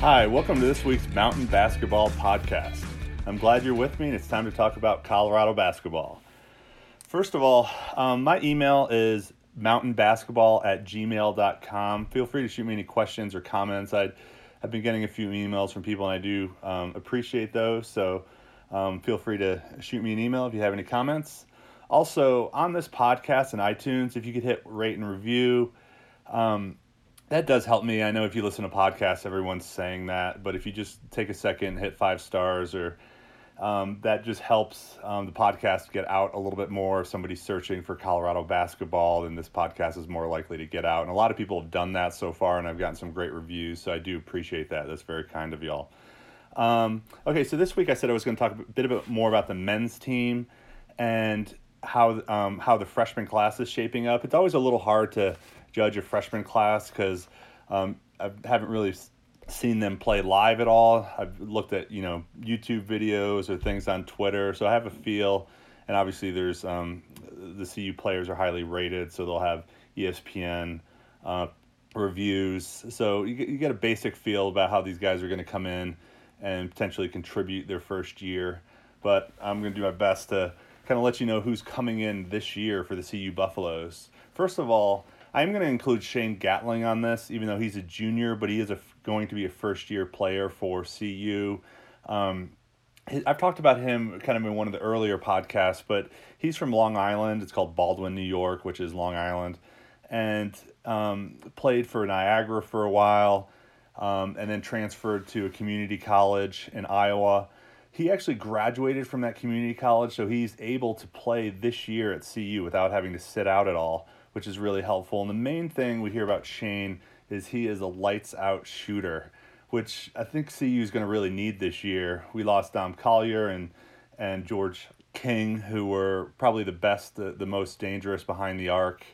Hi, welcome to this week's Mountain Basketball Podcast. I'm glad you're with me, and it's time to talk about Colorado basketball. First of all, um, my email is mountainbasketball at gmail.com. Feel free to shoot me any questions or comments. i have been getting a few emails from people, and I do um, appreciate those. So um, feel free to shoot me an email if you have any comments. Also, on this podcast and iTunes, if you could hit rate and review, um, that does help me. I know if you listen to podcasts, everyone's saying that, but if you just take a second, hit five stars, or um, that just helps um, the podcast get out a little bit more. If somebody's searching for Colorado basketball, then this podcast is more likely to get out. And a lot of people have done that so far, and I've gotten some great reviews, so I do appreciate that. That's very kind of y'all. Um, okay, so this week I said I was going to talk a bit, a bit more about the men's team and how um, how the freshman class is shaping up. It's always a little hard to judge a freshman class because um, I haven't really seen them play live at all. I've looked at you know YouTube videos or things on Twitter, so I have a feel. And obviously, there's um, the CU players are highly rated, so they'll have ESPN uh, reviews. So you you get a basic feel about how these guys are going to come in and potentially contribute their first year. But I'm going to do my best to kind of let you know who's coming in this year for the CU Buffaloes. First of all, I'm going to include Shane Gatling on this, even though he's a junior, but he is a, going to be a first year player for CU. Um, I've talked about him kind of in one of the earlier podcasts, but he's from Long Island. It's called Baldwin, New York, which is Long Island, and um, played for Niagara for a while um, and then transferred to a community college in Iowa. He actually graduated from that community college, so he's able to play this year at CU without having to sit out at all, which is really helpful. And the main thing we hear about Shane is he is a lights out shooter, which I think CU is going to really need this year. We lost Dom Collier and and George King, who were probably the best, the, the most dangerous behind the arc.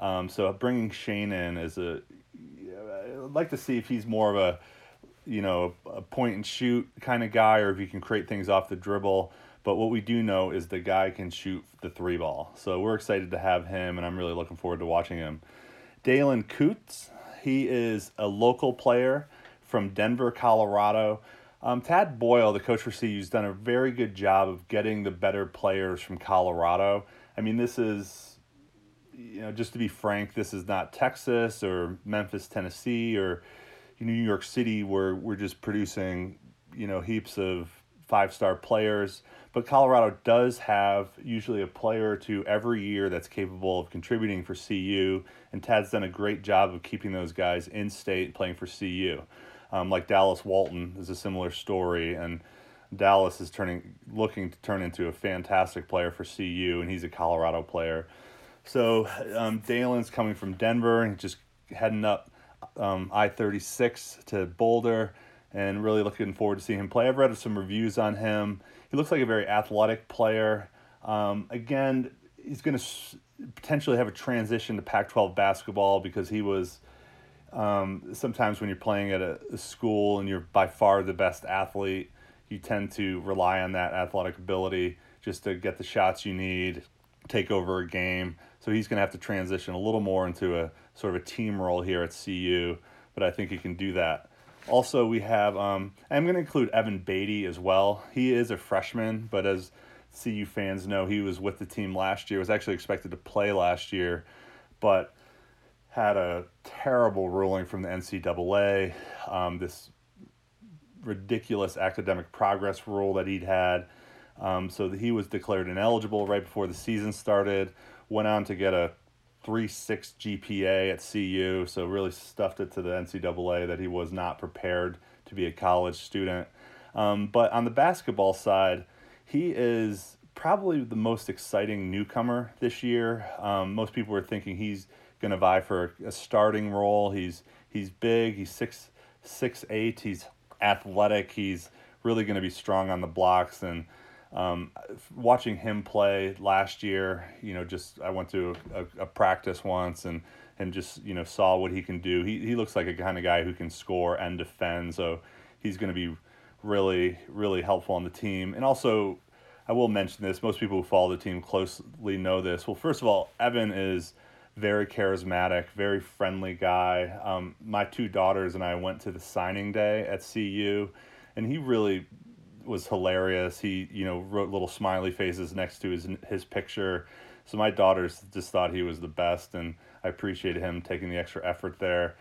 Um, so bringing Shane in is a I'd like to see if he's more of a, you know, a point and shoot kind of guy, or if he can create things off the dribble. But what we do know is the guy can shoot the three ball. So we're excited to have him, and I'm really looking forward to watching him. Daylen Kountz, he is a local player from Denver, Colorado. Um, Tad Boyle, the coach for CU, has done a very good job of getting the better players from Colorado. I mean, this is you know, just to be frank, this is not Texas or Memphis, Tennessee, or New York City, where we're just producing, you know, heaps of five star players. But Colorado does have usually a player or two every year that's capable of contributing for CU, and Tad's done a great job of keeping those guys in state playing for CU. Um, like Dallas Walton is a similar story, and Dallas is turning looking to turn into a fantastic player for CU, and he's a Colorado player. So um, Daylen's coming from Denver and just heading up um, I 36 to Boulder and really looking forward to seeing him play. I've read some reviews on him. He looks like a very athletic player. Um, again, he's going to potentially have a transition to Pac 12 basketball because he was. Um, sometimes when you're playing at a, a school and you're by far the best athlete, you tend to rely on that athletic ability just to get the shots you need, take over a game. So he's going to have to transition a little more into a sort of a team role here at CU, but I think he can do that. Also, we have, um, I'm going to include Evan Battey as well. He is a freshman, but as CU fans know, he was with the team last year, was actually expected to play last year, but had a terrible ruling from the NCAA. Um, this ridiculous academic progress rule that he'd had um, so he was declared ineligible right before the season started. Went on to get a 3.6 GPA at CU, so really stuffed it to the NCAA that he was not prepared to be a college student. Um, but on the basketball side, he is probably the most exciting newcomer this year. Um, most people were thinking he's going to vie for a starting role. He's he's big. He's six six eight. He's athletic. He's really going to be strong on the blocks and um, watching him play last year, you know, just I went to a, a, practice once and and just you know saw what he can do. He he looks like a kind of guy who can score and defend, so he's going to be really really helpful on the team. And also, I will mention this: most people who follow the team closely know this. Well, first of all, Evan is very charismatic, very friendly guy. Um, my two daughters and I went to the signing day at CU, and he really was hilarious. He, you know, wrote little smiley faces next to his his picture. So my daughters just thought he was the best, and I appreciated him taking the extra effort there.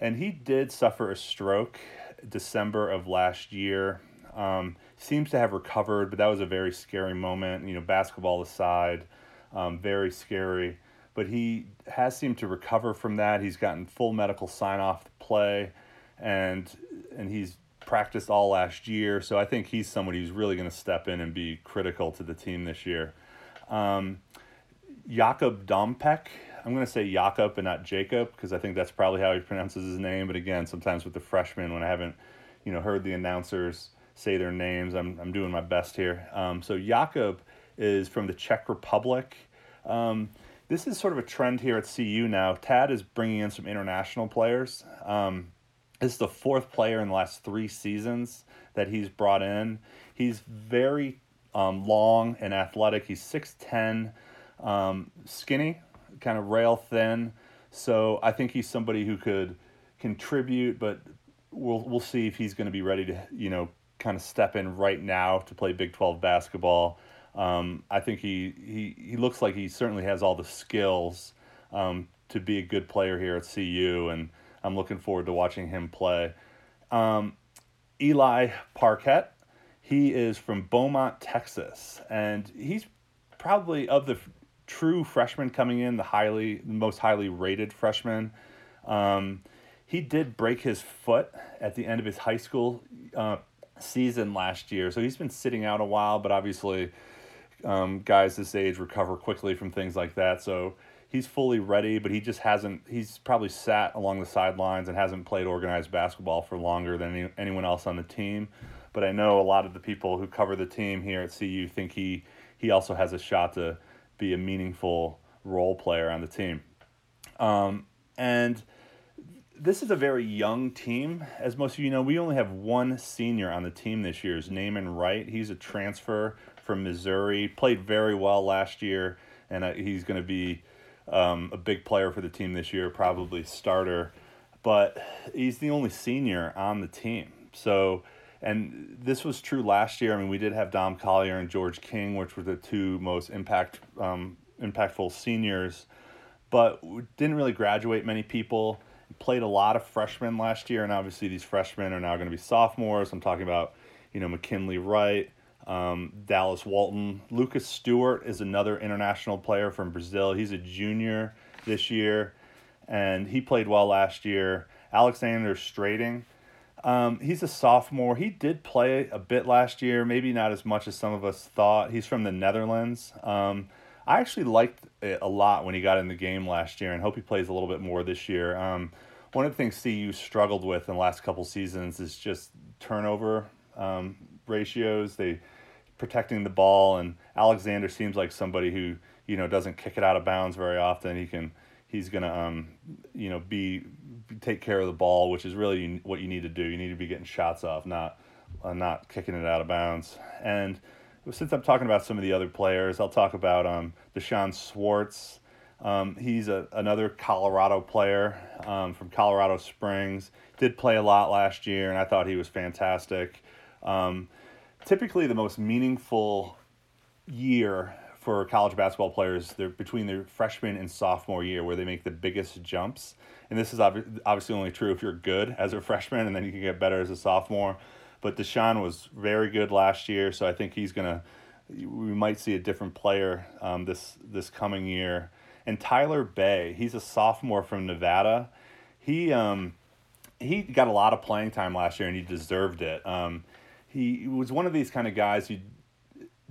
And he did suffer a stroke December of last year. Um, seems to have recovered, but that was a very scary moment. You know, basketball aside, um, very scary. But he has seemed to recover from that. He's gotten full medical sign off to play, and and he's practiced all last year. So I think he's somebody who's really going to step in and be critical to the team this year. Um, Jakob Dombek. I'm going to say Jakob and not Jacob because I think that's probably how he pronounces his name. But again, sometimes with the freshmen, when I haven't, you know, heard the announcers say their names, I'm, I'm doing my best here. Um, so Jakob is from the Czech Republic. Um, this is sort of a trend here at CU now. Tad is bringing in some international players. Um, this is the fourth player in the last three seasons that he's brought in. He's very um, long and athletic. He's 6'10, um, skinny, kind of rail thin. So I think he's somebody who could contribute, but we'll we'll see if he's going to be ready to you know kind of step in right now to play Big Twelve basketball. Um, I think he, he he looks like he certainly has all the skills um, to be a good player here at CU, and I'm looking forward to watching him play. Um, Eli Parquet, he is from Beaumont, Texas, and he's probably of the true freshman coming in, the highly most highly rated freshman. Um, he did break his foot at the end of his high school uh, season last year, so he's been sitting out a while. But obviously, um, guys this age recover quickly from things like that, so he's fully ready. But he just hasn't. He's probably sat along the sidelines and hasn't played organized basketball for longer than any, anyone else on the team. But I know a lot of the people who cover the team here at CU think he he also has a shot to be a meaningful role player on the team. Um, and this is a very young team. As most of you know, we only have one senior on the team this year, is Namon Wright. He's a transfer from Missouri, played very well last year, and uh, he's going to be um, a big player for the team this year, probably starter. But he's the only senior on the team. So, and this was true last year. I mean, we did have Dom Collier and George King, which were the two most impact um, impactful seniors, but didn't really graduate many people. Played a lot of freshmen last year, and obviously these freshmen are now going to be sophomores. I'm talking about, you know, McKinley Wright, um, Dallas Walton, Lucas Siewert is another international player from Brazil. He's a junior this year, and he played well last year. Alexander Strating um, he's a sophomore. He did play a bit last year, maybe not as much as some of us thought. He's from the Netherlands. Um, I actually liked it a lot when he got in the game last year and hope he plays a little bit more this year. Um, one of the things CU struggled with in the last couple seasons is just turnover um, ratios. They protecting the ball, and Alexander seems like somebody who you know doesn't kick it out of bounds very often. He can he's gonna um, you know be take care of the ball, which is really what you need to do. You need to be getting shots off, not uh, not kicking it out of bounds. And since I'm talking about some of the other players, I'll talk about um, D'Shawn Schwartz. Um, he's a, another Colorado player um, from Colorado Springs. Did play a lot last year, and I thought he was fantastic. Um, typically, the most meaningful year for college basketball players, they're between their freshman and sophomore year, where they make the biggest jumps and this is ob- obviously only true if you're good as a freshman, and then you can get better as a sophomore. But D'Shawn was very good last year, so I think he's gonna. We might see a different player um, this this coming year. And Tyler Bey he's a sophomore from Nevada. He um, he got a lot of playing time last year, and he deserved it. Um, he was one of these kind of guys who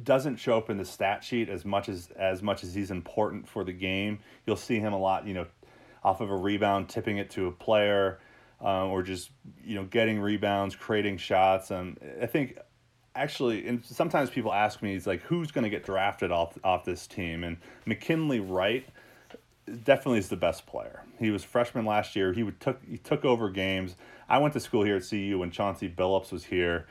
doesn't show up in the stat sheet as much as as much as he's important for the game. You'll see him a lot, you know, off of a rebound, tipping it to a player, um, or just you know getting rebounds, creating shots. And I think actually, and sometimes people ask me, it's like who's going to get drafted off off this team? And McKinley Wright definitely is the best player. He was freshman last year. He would took he took over games. I went to school here at CU when Chauncey Billups was here.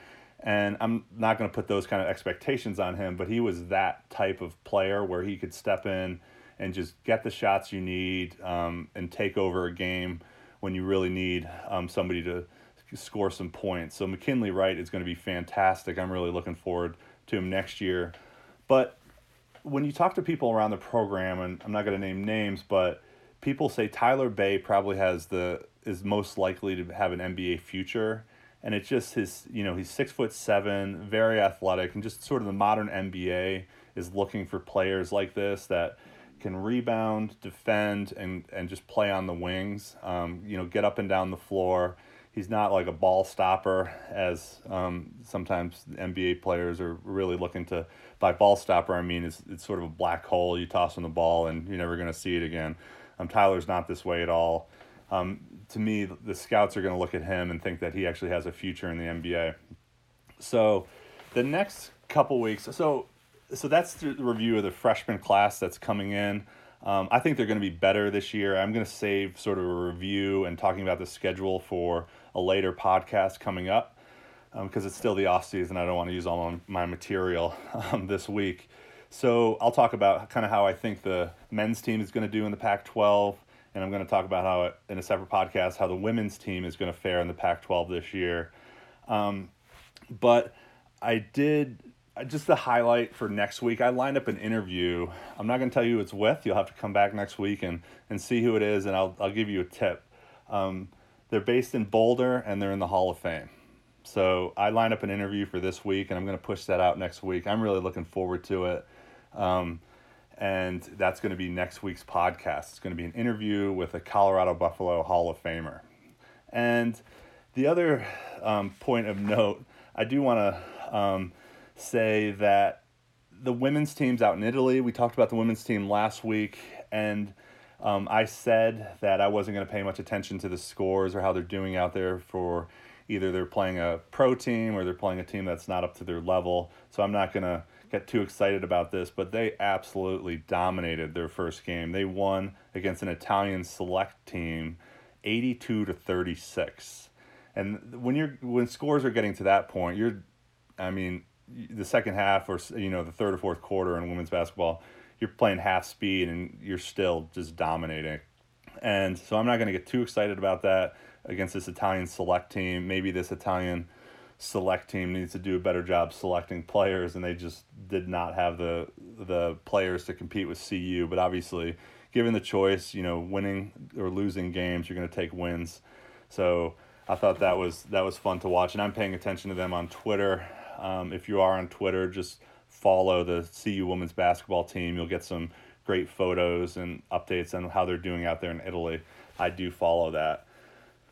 And I'm not going to put those kind of expectations on him, but he was that type of player where he could step in and just get the shots you need um, and take over a game when you really need um, somebody to score some points. So McKinley Wright is going to be fantastic. I'm really looking forward to him next year. But when you talk to people around the program, and I'm not going to name names, but people say Tyler Bey probably has the is most likely to have an NBA future, and it's just his you know he's six foot seven, very athletic, and just sort of the modern NBA is looking for players like this that can rebound, defend, and and just play on the wings. Um, you know, get up and down the floor he's not like a ball stopper as um, sometimes NBA players are really looking to. By ball stopper, I mean it's, it's sort of a black hole. You toss him the ball and you're never going to see it again. Um, Tyler's not this way at all. Um, to me, the scouts are going to look at him and think that he actually has a future in the NBA. So, the next couple weeks, so so that's the review of the freshman class that's coming in. Um, I think they're going to be better this year. I'm going to save sort of a review and talking about the schedule for a later podcast coming up because um, it's still the off season. I don't want to use all my material um, this week. So I'll talk about kind of how I think the men's team is going to do in the Pac-12, and I'm going to talk about how it, in a separate podcast how the women's team is going to fare in the Pac-12 this year. Um, but I did just the highlight for next week. I lined up an interview. I'm not going to tell you who it's with. You'll have to come back next week and, and see who it is, and I'll I'll give you a tip. Um, they're based in Boulder and they're in the Hall of Fame. So I lined up an interview for this week, and I'm going to push that out next week. I'm really looking forward to it. Um, and that's going to be next week's podcast. It's going to be an interview with a Colorado Buffalo Hall of Famer. And the other um, point of note, I do want to um, say that the women's team's out in Italy. We talked about the women's team last week, and um, I said that I wasn't going to pay much attention to the scores or how they're doing out there for either they're playing a pro team or they're playing a team that's not up to their level. So I'm not going to get too excited about this, but they absolutely dominated their first game. They won against an Italian select team 82 to 36. And when you're when scores are getting to that point, you're I mean, the second half or you know, the third or fourth quarter in women's basketball, you're playing half speed and you're still just dominating. And so I'm not going to get too excited about that against this Italian select team. Maybe this Italian select team needs to do a better job selecting players and they just did not have the the players to compete with CU, but obviously given the choice, you know, winning or losing games, you're going to take wins. So I thought that was that was fun to watch and I'm paying attention to them on Twitter. Um, if you are on Twitter, just follow the CU women's basketball team. You'll get some great photos and updates on how they're doing out there in Italy. I do follow that.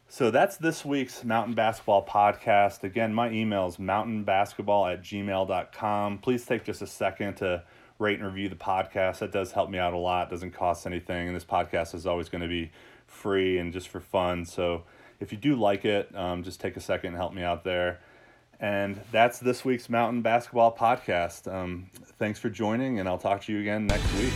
So that's this week's Mountain Basketball Podcast. Again, my email is mountainbasketball at gmail.com. Please take just a second to rate and review the podcast. That does help me out a lot. It doesn't cost anything. And this podcast is always going to be free and just for fun. So if you do like it, um, just take a second and help me out there. And that's this week's Mountain Basketball Podcast. Um, thanks for joining, and I'll talk to you again next week.